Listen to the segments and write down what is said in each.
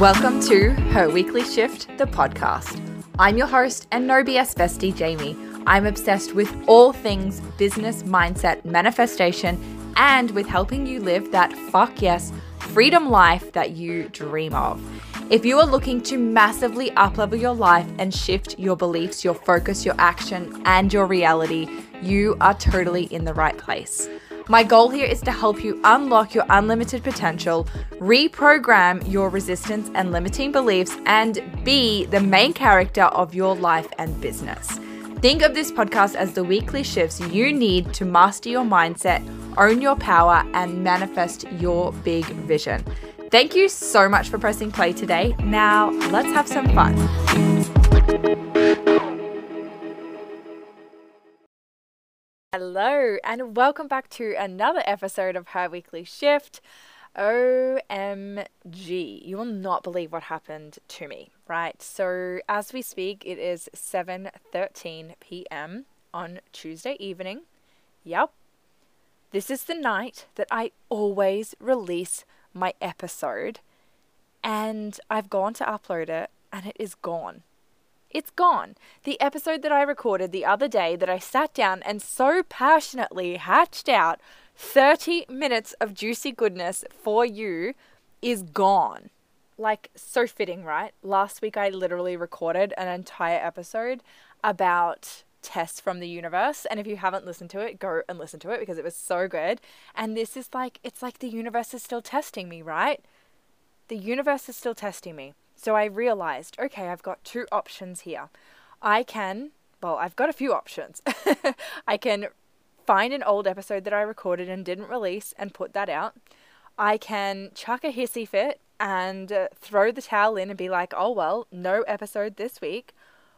Welcome to Her Weekly Shift, the podcast. I'm your host and no BS bestie, Jamie. I'm obsessed with all things business, mindset, manifestation, and with helping you live that fuck yes, freedom life that you dream of. If you are looking to massively uplevel your life and shift your beliefs, your focus, your action, and your reality, you are totally in the right place. My goal here is to help you unlock your unlimited potential, reprogram your resistance and limiting beliefs, and be the main character of your life and business. Think of this podcast as the weekly shifts you need to master your mindset, own your power, and manifest your big vision. Thank you so much for pressing play today. Now, let's have some fun. Hello, and welcome back to another episode of Her Weekly Shift. OMG, you will not believe what happened to me, right? So, as we speak, it is 7:13 p.m. on Tuesday evening. Yep. This is the night that I always release my episode, and I've gone to upload it and it is gone. It's gone. The episode that I recorded the other day that I sat down and so passionately hatched out 30 minutes of juicy goodness for you is gone. Like, so fitting, right? Last week I literally recorded an entire episode about tests from the universe. And if you haven't listened to it, go and listen to it because it was so good. And this is like, it's like the universe is still testing me, right? The universe is still testing me. So I realized, okay, I've got two options here. I can, well, I've got a few options. I can find an old episode that I recorded and didn't release and put that out. I can chuck a hissy fit and uh, throw the towel in and be like, oh, well, no episode this week.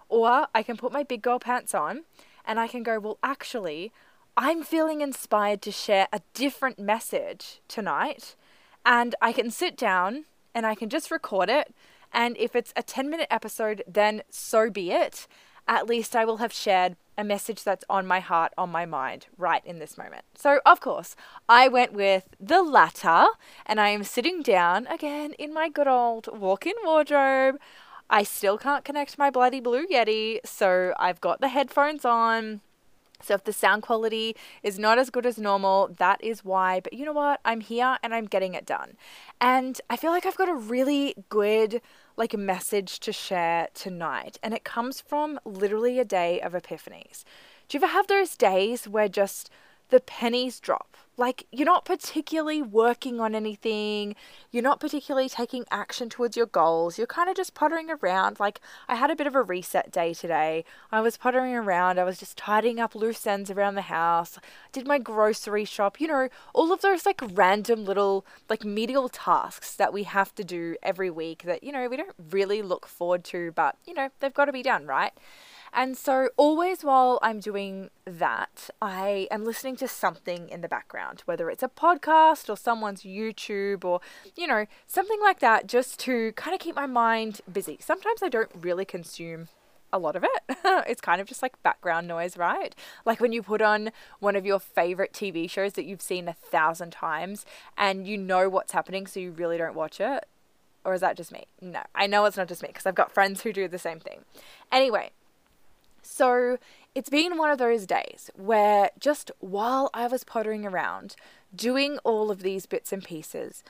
Or I can put my big girl pants on and I can go, well, actually, I'm feeling inspired to share a different message tonight. And I can sit down and I can just record it and if it's a 10 minute episode, then so be it. At least I will have shared a message that's on my heart, on my mind, right in this moment. So, of course, I went with the latter, and I am sitting down again in my good old walk in wardrobe. I still can't connect my bloody blue Yeti, so I've got the headphones on. So if the sound quality is not as good as normal, that is why. But you know what? I'm here and I'm getting it done. And I feel like I've got a really good like a message to share tonight and it comes from literally a day of epiphanies. Do you ever have those days where just the pennies drop. Like, you're not particularly working on anything, you're not particularly taking action towards your goals, you're kind of just pottering around. Like, I had a bit of a reset day today. I was pottering around, I was just tidying up loose ends around the house, did my grocery shop, you know, all of those like random little, like, medial tasks that we have to do every week that, you know, we don't really look forward to, but, you know, they've got to be done, right? And so, always while I'm doing that, I am listening to something in the background, whether it's a podcast or someone's YouTube or, you know, something like that, just to kind of keep my mind busy. Sometimes I don't really consume a lot of it. it's kind of just like background noise, right? Like when you put on one of your favorite TV shows that you've seen a thousand times and you know what's happening, so you really don't watch it. Or is that just me? No, I know it's not just me because I've got friends who do the same thing. Anyway, so it's been one of those days where just while I was pottering around doing all of these bits and pieces,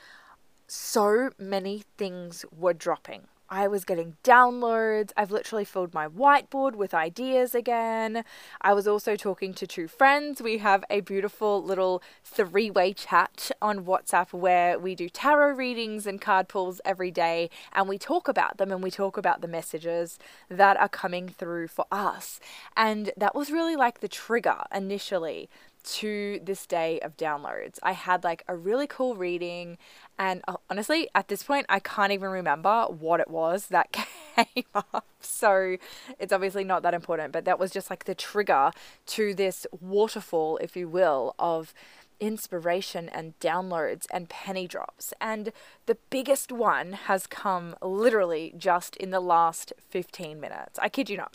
so many things were dropping. I was getting downloads. I've literally filled my whiteboard with ideas again. I was also talking to two friends. We have a beautiful little three way chat on WhatsApp where we do tarot readings and card pulls every day and we talk about them and we talk about the messages that are coming through for us. And that was really like the trigger initially to this day of downloads. I had like a really cool reading, and uh, honestly, at this point, I can't even remember what it was that came up. So it's obviously not that important, but that was just like the trigger to this waterfall, if you will, of inspiration and downloads and penny drops. And the biggest one has come literally just in the last 15 minutes. I kid you not.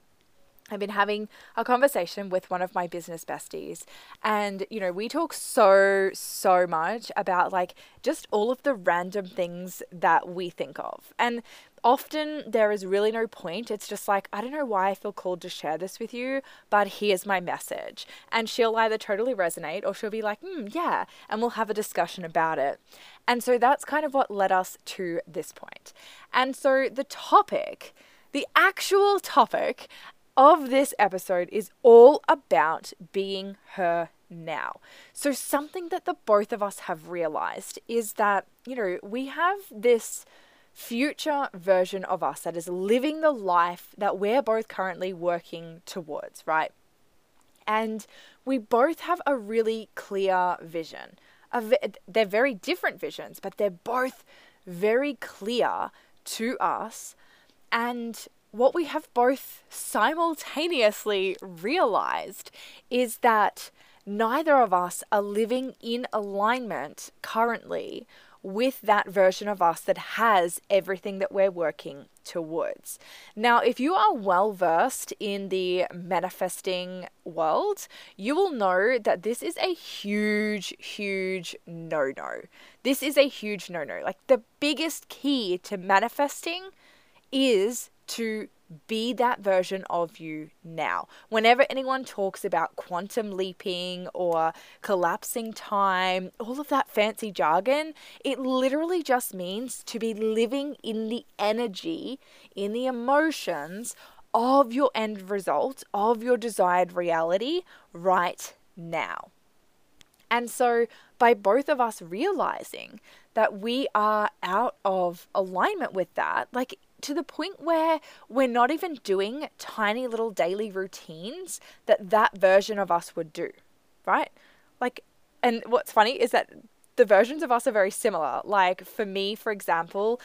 I've been having a conversation with one of my business besties, and you know, we talk so, so much about like just all of the random things that we think of. And often there is really no point. It's just like, I don't know why I feel called to share this with you, but here's my message. And she'll either totally resonate or she'll be like, hmm, yeah, and we'll have a discussion about it. And so that's kind of what led us to this point. And so the topic, the actual topic of this episode is all about being her now. So, something that the both of us have realized is that, you know, we have this future version of us that is living the life that we're both currently working towards, right? And we both have a really clear vision. They're very different visions, but they're both very clear to us. And what we have both simultaneously realized is that neither of us are living in alignment currently with that version of us that has everything that we're working towards. Now, if you are well versed in the manifesting world, you will know that this is a huge, huge no no. This is a huge no no. Like the biggest key to manifesting is to be that version of you now. Whenever anyone talks about quantum leaping or collapsing time, all of that fancy jargon, it literally just means to be living in the energy, in the emotions of your end result, of your desired reality right now. And so, by both of us realizing that we are out of alignment with that, like to the point where we're not even doing tiny little daily routines that that version of us would do, right? Like, and what's funny is that the versions of us are very similar. Like, for me, for example,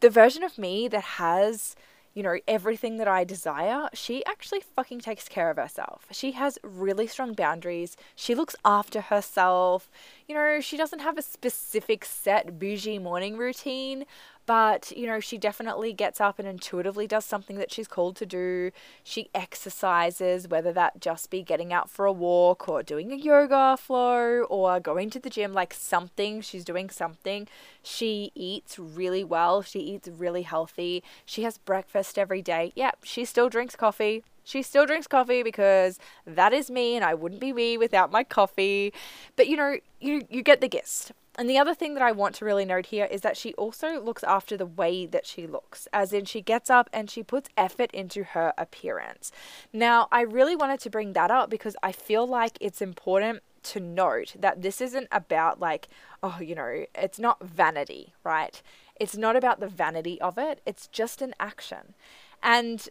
the version of me that has you know, everything that I desire, she actually fucking takes care of herself. She has really strong boundaries. She looks after herself. You know, she doesn't have a specific set bougie morning routine, but you know she definitely gets up and intuitively does something that she's called to do. She exercises whether that just be getting out for a walk or doing a yoga flow or going to the gym like something she's doing something. She eats really well. She eats really healthy. She has breakfast every day. Yep she still drinks coffee. She still drinks coffee because that is me and I wouldn't be me without my coffee. But you know, you you get the gist. And the other thing that I want to really note here is that she also looks after the way that she looks, as in she gets up and she puts effort into her appearance. Now, I really wanted to bring that up because I feel like it's important to note that this isn't about like, oh, you know, it's not vanity, right? It's not about the vanity of it, it's just an action. And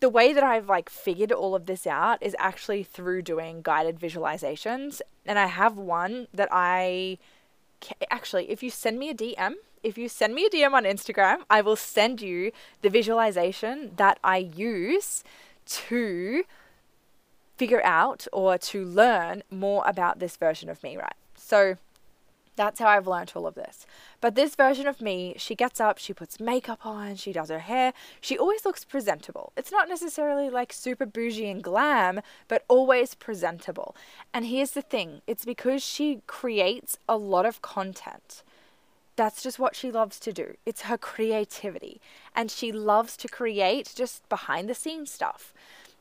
the way that I've like figured all of this out is actually through doing guided visualizations. And I have one that I actually, if you send me a DM, if you send me a DM on Instagram, I will send you the visualization that I use to figure out or to learn more about this version of me, right? So that's how I've learned all of this. But this version of me, she gets up, she puts makeup on, she does her hair. She always looks presentable. It's not necessarily like super bougie and glam, but always presentable. And here's the thing it's because she creates a lot of content. That's just what she loves to do. It's her creativity. And she loves to create just behind the scenes stuff.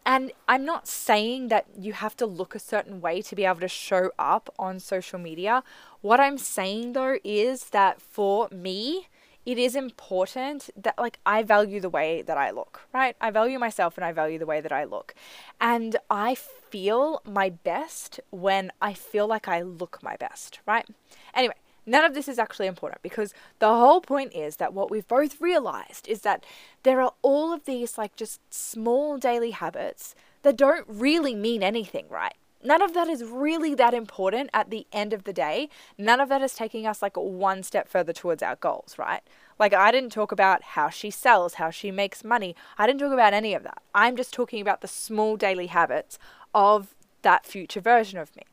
And I'm not saying that you have to look a certain way to be able to show up on social media. What I'm saying though is that for me, it is important that like I value the way that I look, right? I value myself and I value the way that I look. And I feel my best when I feel like I look my best, right? Anyway, None of this is actually important because the whole point is that what we've both realized is that there are all of these, like, just small daily habits that don't really mean anything, right? None of that is really that important at the end of the day. None of that is taking us like one step further towards our goals, right? Like, I didn't talk about how she sells, how she makes money. I didn't talk about any of that. I'm just talking about the small daily habits of that future version of me.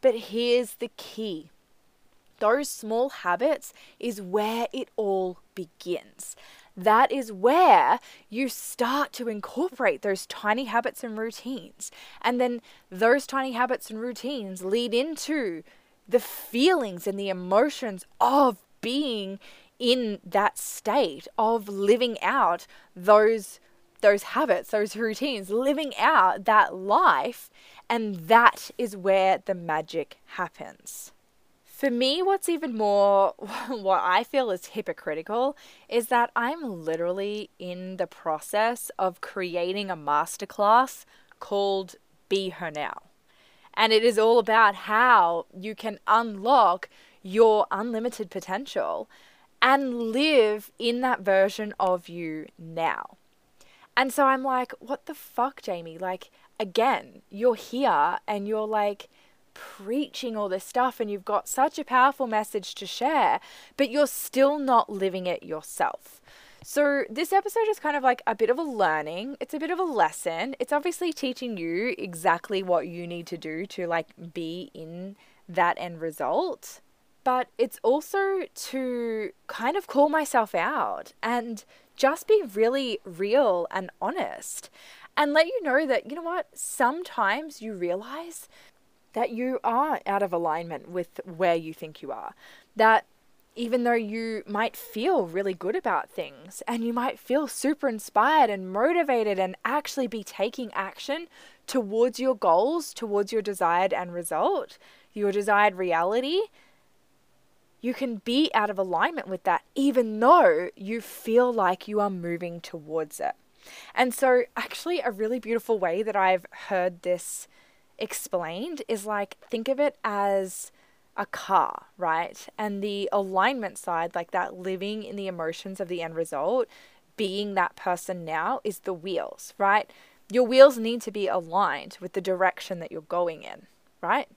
But here's the key those small habits is where it all begins. that is where you start to incorporate those tiny habits and routines. And then those tiny habits and routines lead into the feelings and the emotions of being in that state of living out those those habits, those routines, living out that life, and that is where the magic happens. For me, what's even more what I feel is hypocritical is that I'm literally in the process of creating a masterclass called Be Her Now. And it is all about how you can unlock your unlimited potential and live in that version of you now. And so I'm like, what the fuck, Jamie? Like, again, you're here and you're like preaching all this stuff and you've got such a powerful message to share, but you're still not living it yourself. So, this episode is kind of like a bit of a learning. It's a bit of a lesson. It's obviously teaching you exactly what you need to do to like be in that end result. But it's also to kind of call myself out and just be really real and honest and let you know that, you know what, sometimes you realize that you are out of alignment with where you think you are. That even though you might feel really good about things and you might feel super inspired and motivated and actually be taking action towards your goals, towards your desired end result, your desired reality, you can be out of alignment with that, even though you feel like you are moving towards it. And so, actually, a really beautiful way that I've heard this explained is like think of it as a car, right? And the alignment side, like that living in the emotions of the end result, being that person now, is the wheels, right? Your wheels need to be aligned with the direction that you're going in, right?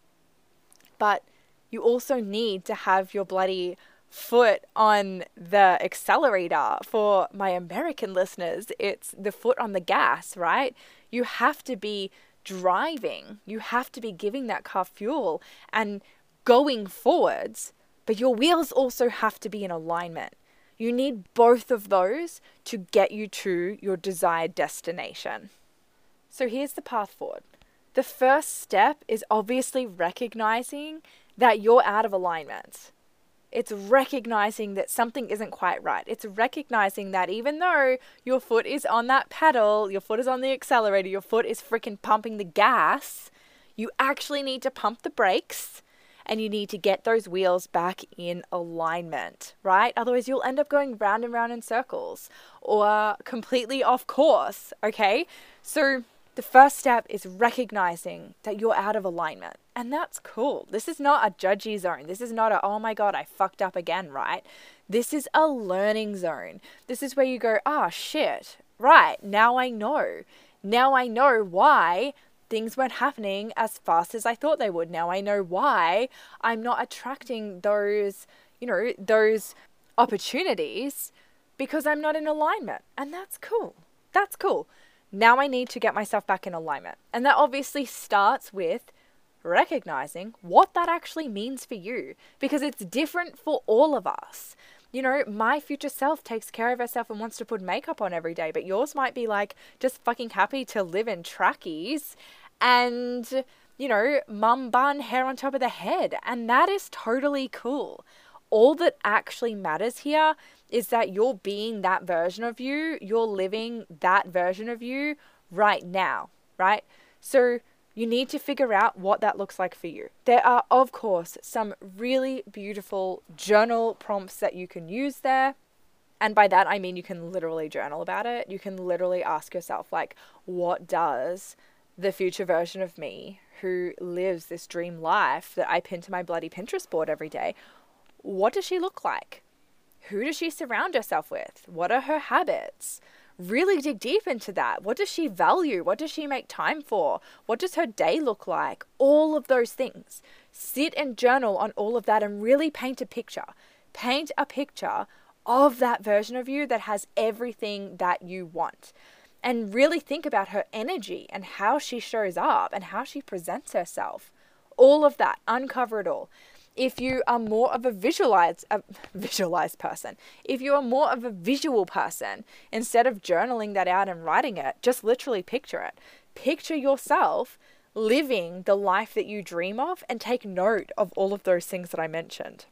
But you also need to have your bloody foot on the accelerator. For my American listeners, it's the foot on the gas, right? You have to be driving, you have to be giving that car fuel and going forwards, but your wheels also have to be in alignment. You need both of those to get you to your desired destination. So here's the path forward. The first step is obviously recognizing that you're out of alignment. It's recognizing that something isn't quite right. It's recognizing that even though your foot is on that pedal, your foot is on the accelerator, your foot is freaking pumping the gas, you actually need to pump the brakes and you need to get those wheels back in alignment, right? Otherwise, you'll end up going round and round in circles or completely off course, okay? So, the first step is recognizing that you're out of alignment. And that's cool. This is not a judgy zone. This is not a, oh my God, I fucked up again, right? This is a learning zone. This is where you go, ah, oh, shit, right, now I know. Now I know why things weren't happening as fast as I thought they would. Now I know why I'm not attracting those, you know, those opportunities because I'm not in alignment. And that's cool. That's cool. Now I need to get myself back in alignment. And that obviously starts with recognizing what that actually means for you because it's different for all of us. You know, my future self takes care of herself and wants to put makeup on every day, but yours might be like just fucking happy to live in trackies and, you know, mum bun hair on top of the head. And that is totally cool. All that actually matters here is that you're being that version of you, you're living that version of you right now, right? So you need to figure out what that looks like for you. There are, of course, some really beautiful journal prompts that you can use there. And by that, I mean you can literally journal about it. You can literally ask yourself, like, what does the future version of me who lives this dream life that I pin to my bloody Pinterest board every day, what does she look like? Who does she surround herself with? What are her habits? Really dig deep into that. What does she value? What does she make time for? What does her day look like? All of those things. Sit and journal on all of that and really paint a picture. Paint a picture of that version of you that has everything that you want. And really think about her energy and how she shows up and how she presents herself. All of that, uncover it all. If you are more of a visualized a visualized person if you are more of a visual person instead of journaling that out and writing it just literally picture it. Picture yourself living the life that you dream of and take note of all of those things that I mentioned.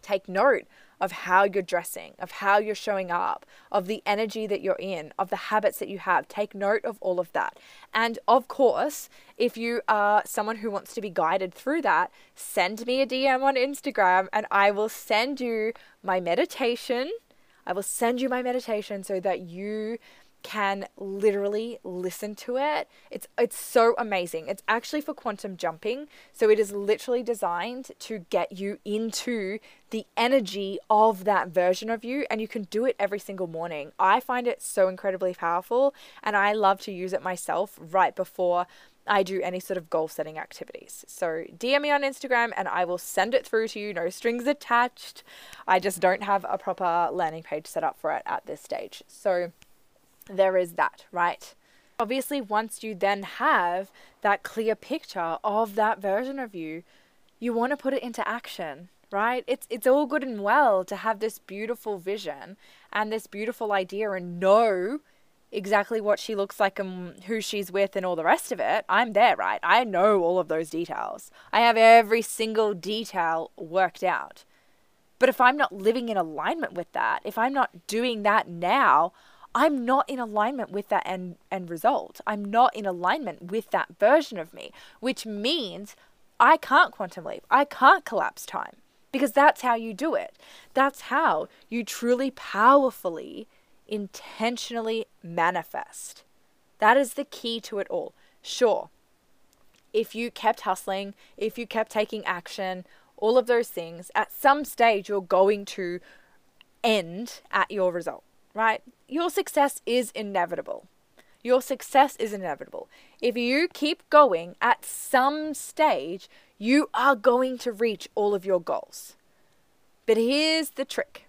Take note of how you're dressing, of how you're showing up, of the energy that you're in, of the habits that you have. Take note of all of that. And of course, if you are someone who wants to be guided through that, send me a DM on Instagram and I will send you my meditation. I will send you my meditation so that you can literally listen to it. It's it's so amazing. It's actually for quantum jumping. So it is literally designed to get you into the energy of that version of you and you can do it every single morning. I find it so incredibly powerful and I love to use it myself right before I do any sort of goal setting activities. So DM me on Instagram and I will send it through to you. No strings attached. I just don't have a proper landing page set up for it at this stage. So there is that, right? Obviously, once you then have that clear picture of that version of you, you want to put it into action, right? It's it's all good and well to have this beautiful vision and this beautiful idea and know exactly what she looks like and who she's with and all the rest of it. I'm there, right? I know all of those details. I have every single detail worked out. But if I'm not living in alignment with that, if I'm not doing that now, I'm not in alignment with that end, end result. I'm not in alignment with that version of me, which means I can't quantum leap. I can't collapse time because that's how you do it. That's how you truly powerfully, intentionally manifest. That is the key to it all. Sure, if you kept hustling, if you kept taking action, all of those things, at some stage you're going to end at your result right? Your success is inevitable. Your success is inevitable. If you keep going at some stage, you are going to reach all of your goals. But here's the trick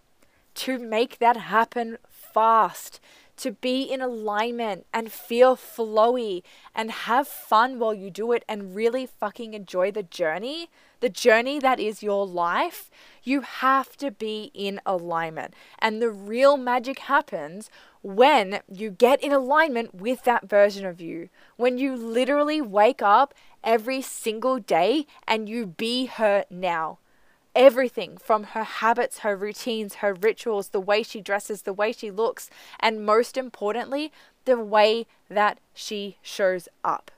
to make that happen fast, to be in alignment and feel flowy and have fun while you do it and really fucking enjoy the journey, the journey that is your life, you have to be in alignment. And the real magic happens when you get in alignment with that version of you. When you literally wake up every single day and you be her now. Everything from her habits, her routines, her rituals, the way she dresses, the way she looks, and most importantly, the way that she shows up.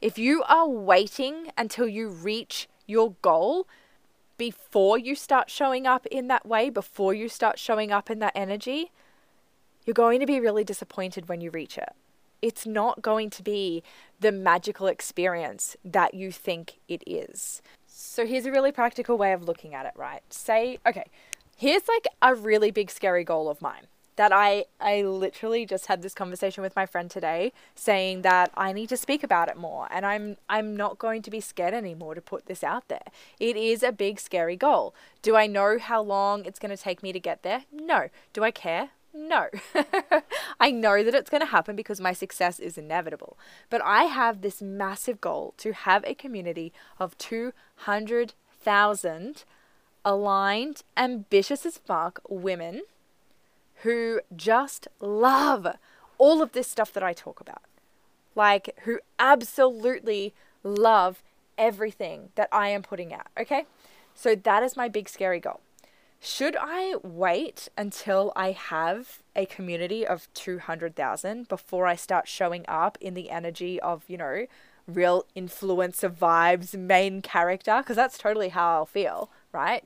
If you are waiting until you reach your goal before you start showing up in that way, before you start showing up in that energy, you're going to be really disappointed when you reach it. It's not going to be the magical experience that you think it is. So, here's a really practical way of looking at it, right? Say, okay, here's like a really big, scary goal of mine that I I literally just had this conversation with my friend today saying that I need to speak about it more and I'm I'm not going to be scared anymore to put this out there. It is a big scary goal. Do I know how long it's going to take me to get there? No. Do I care? No. I know that it's going to happen because my success is inevitable. But I have this massive goal to have a community of 200,000 aligned, ambitious as fuck women who just love all of this stuff that I talk about. Like, who absolutely love everything that I am putting out. Okay? So that is my big scary goal. Should I wait until I have a community of 200,000 before I start showing up in the energy of, you know, real influencer vibes, main character? Because that's totally how I'll feel, right?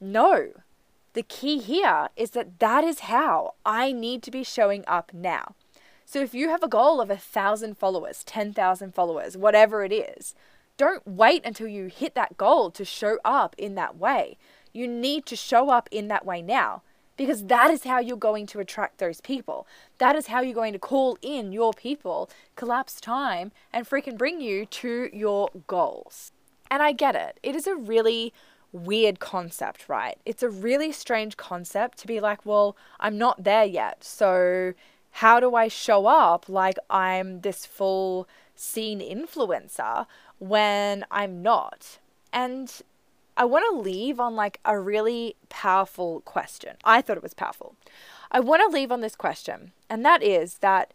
No, the key here is that that is how I need to be showing up now. So if you have a goal of a thousand followers, 10,000 followers, whatever it is, don't wait until you hit that goal to show up in that way. You need to show up in that way now because that is how you're going to attract those people. That is how you're going to call in your people, collapse time, and freaking bring you to your goals. And I get it. It is a really weird concept, right? It's a really strange concept to be like, well, I'm not there yet. So, how do I show up like I'm this full scene influencer when I'm not? And I want to leave on like a really powerful question. I thought it was powerful. I want to leave on this question, and that is that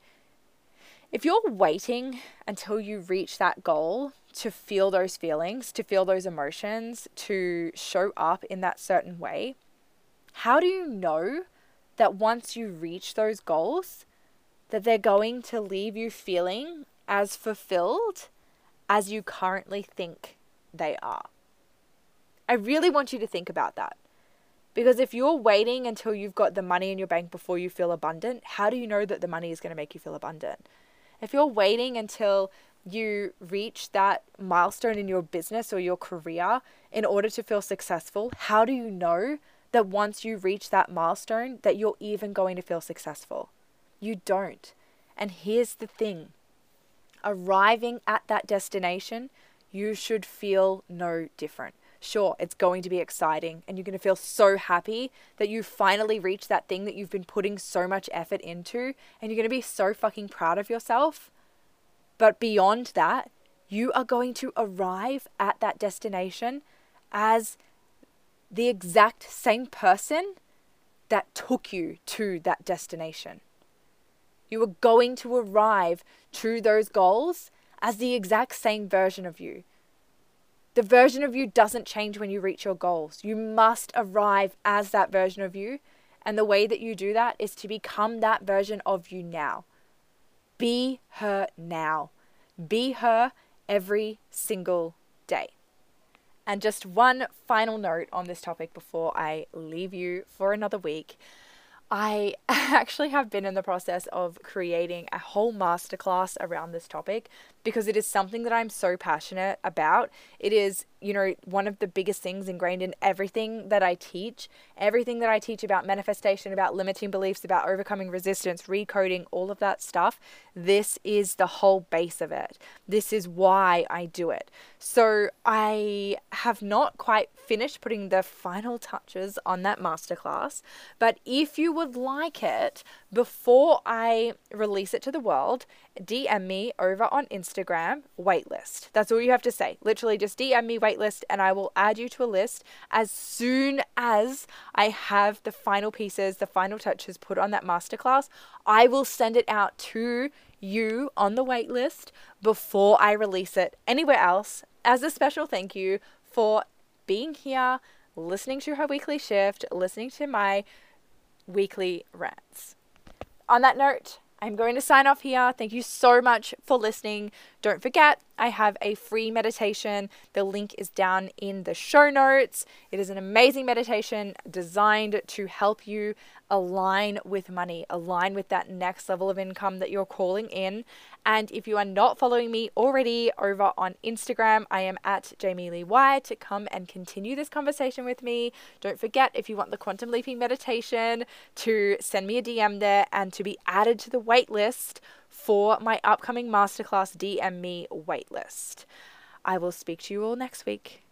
if you're waiting until you reach that goal to feel those feelings, to feel those emotions, to show up in that certain way, how do you know that once you reach those goals, that they're going to leave you feeling as fulfilled as you currently think they are? I really want you to think about that. Because if you're waiting until you've got the money in your bank before you feel abundant, how do you know that the money is going to make you feel abundant? If you're waiting until you reach that milestone in your business or your career in order to feel successful, how do you know that once you reach that milestone that you're even going to feel successful? You don't. And here's the thing. Arriving at that destination, you should feel no different. Sure, it's going to be exciting and you're going to feel so happy that you finally reached that thing that you've been putting so much effort into and you're going to be so fucking proud of yourself. But beyond that, you are going to arrive at that destination as the exact same person that took you to that destination. You are going to arrive to those goals as the exact same version of you. The version of you doesn't change when you reach your goals. You must arrive as that version of you. And the way that you do that is to become that version of you now. Be her now. Be her every single day. And just one final note on this topic before I leave you for another week. I actually have been in the process of creating a whole masterclass around this topic because it is something that I'm so passionate about. It is, you know, one of the biggest things ingrained in everything that I teach. Everything that I teach about manifestation, about limiting beliefs, about overcoming resistance, recoding, all of that stuff. This is the whole base of it. This is why I do it. So I have not quite finished putting the final touches on that masterclass, but if you would like it before I release it to the world, DM me over on Instagram, waitlist. That's all you have to say. Literally just DM me waitlist and I will add you to a list as soon as I have the final pieces, the final touches put on that masterclass. I will send it out to you on the waitlist before I release it anywhere else as a special thank you for being here, listening to her weekly shift, listening to my weekly rants. On that note, I'm going to sign off here. Thank you so much for listening. Don't forget, I have a free meditation. The link is down in the show notes. It is an amazing meditation designed to help you align with money, align with that next level of income that you're calling in. And if you are not following me already over on Instagram, I am at Jamie Lee White. To come and continue this conversation with me. Don't forget, if you want the quantum leaping meditation, to send me a DM there and to be added to the waitlist for my upcoming masterclass DM Me waitlist. I will speak to you all next week.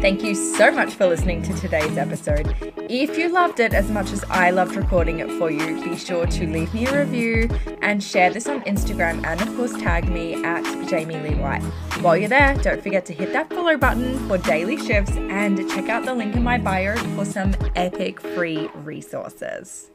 Thank you so much for listening to today's episode. If you loved it as much as I loved recording it for you, be sure to leave me a review and share this on Instagram and, of course, tag me at Jamie Lee White. While you're there, don't forget to hit that follow button for daily shifts and check out the link in my bio for some epic free resources.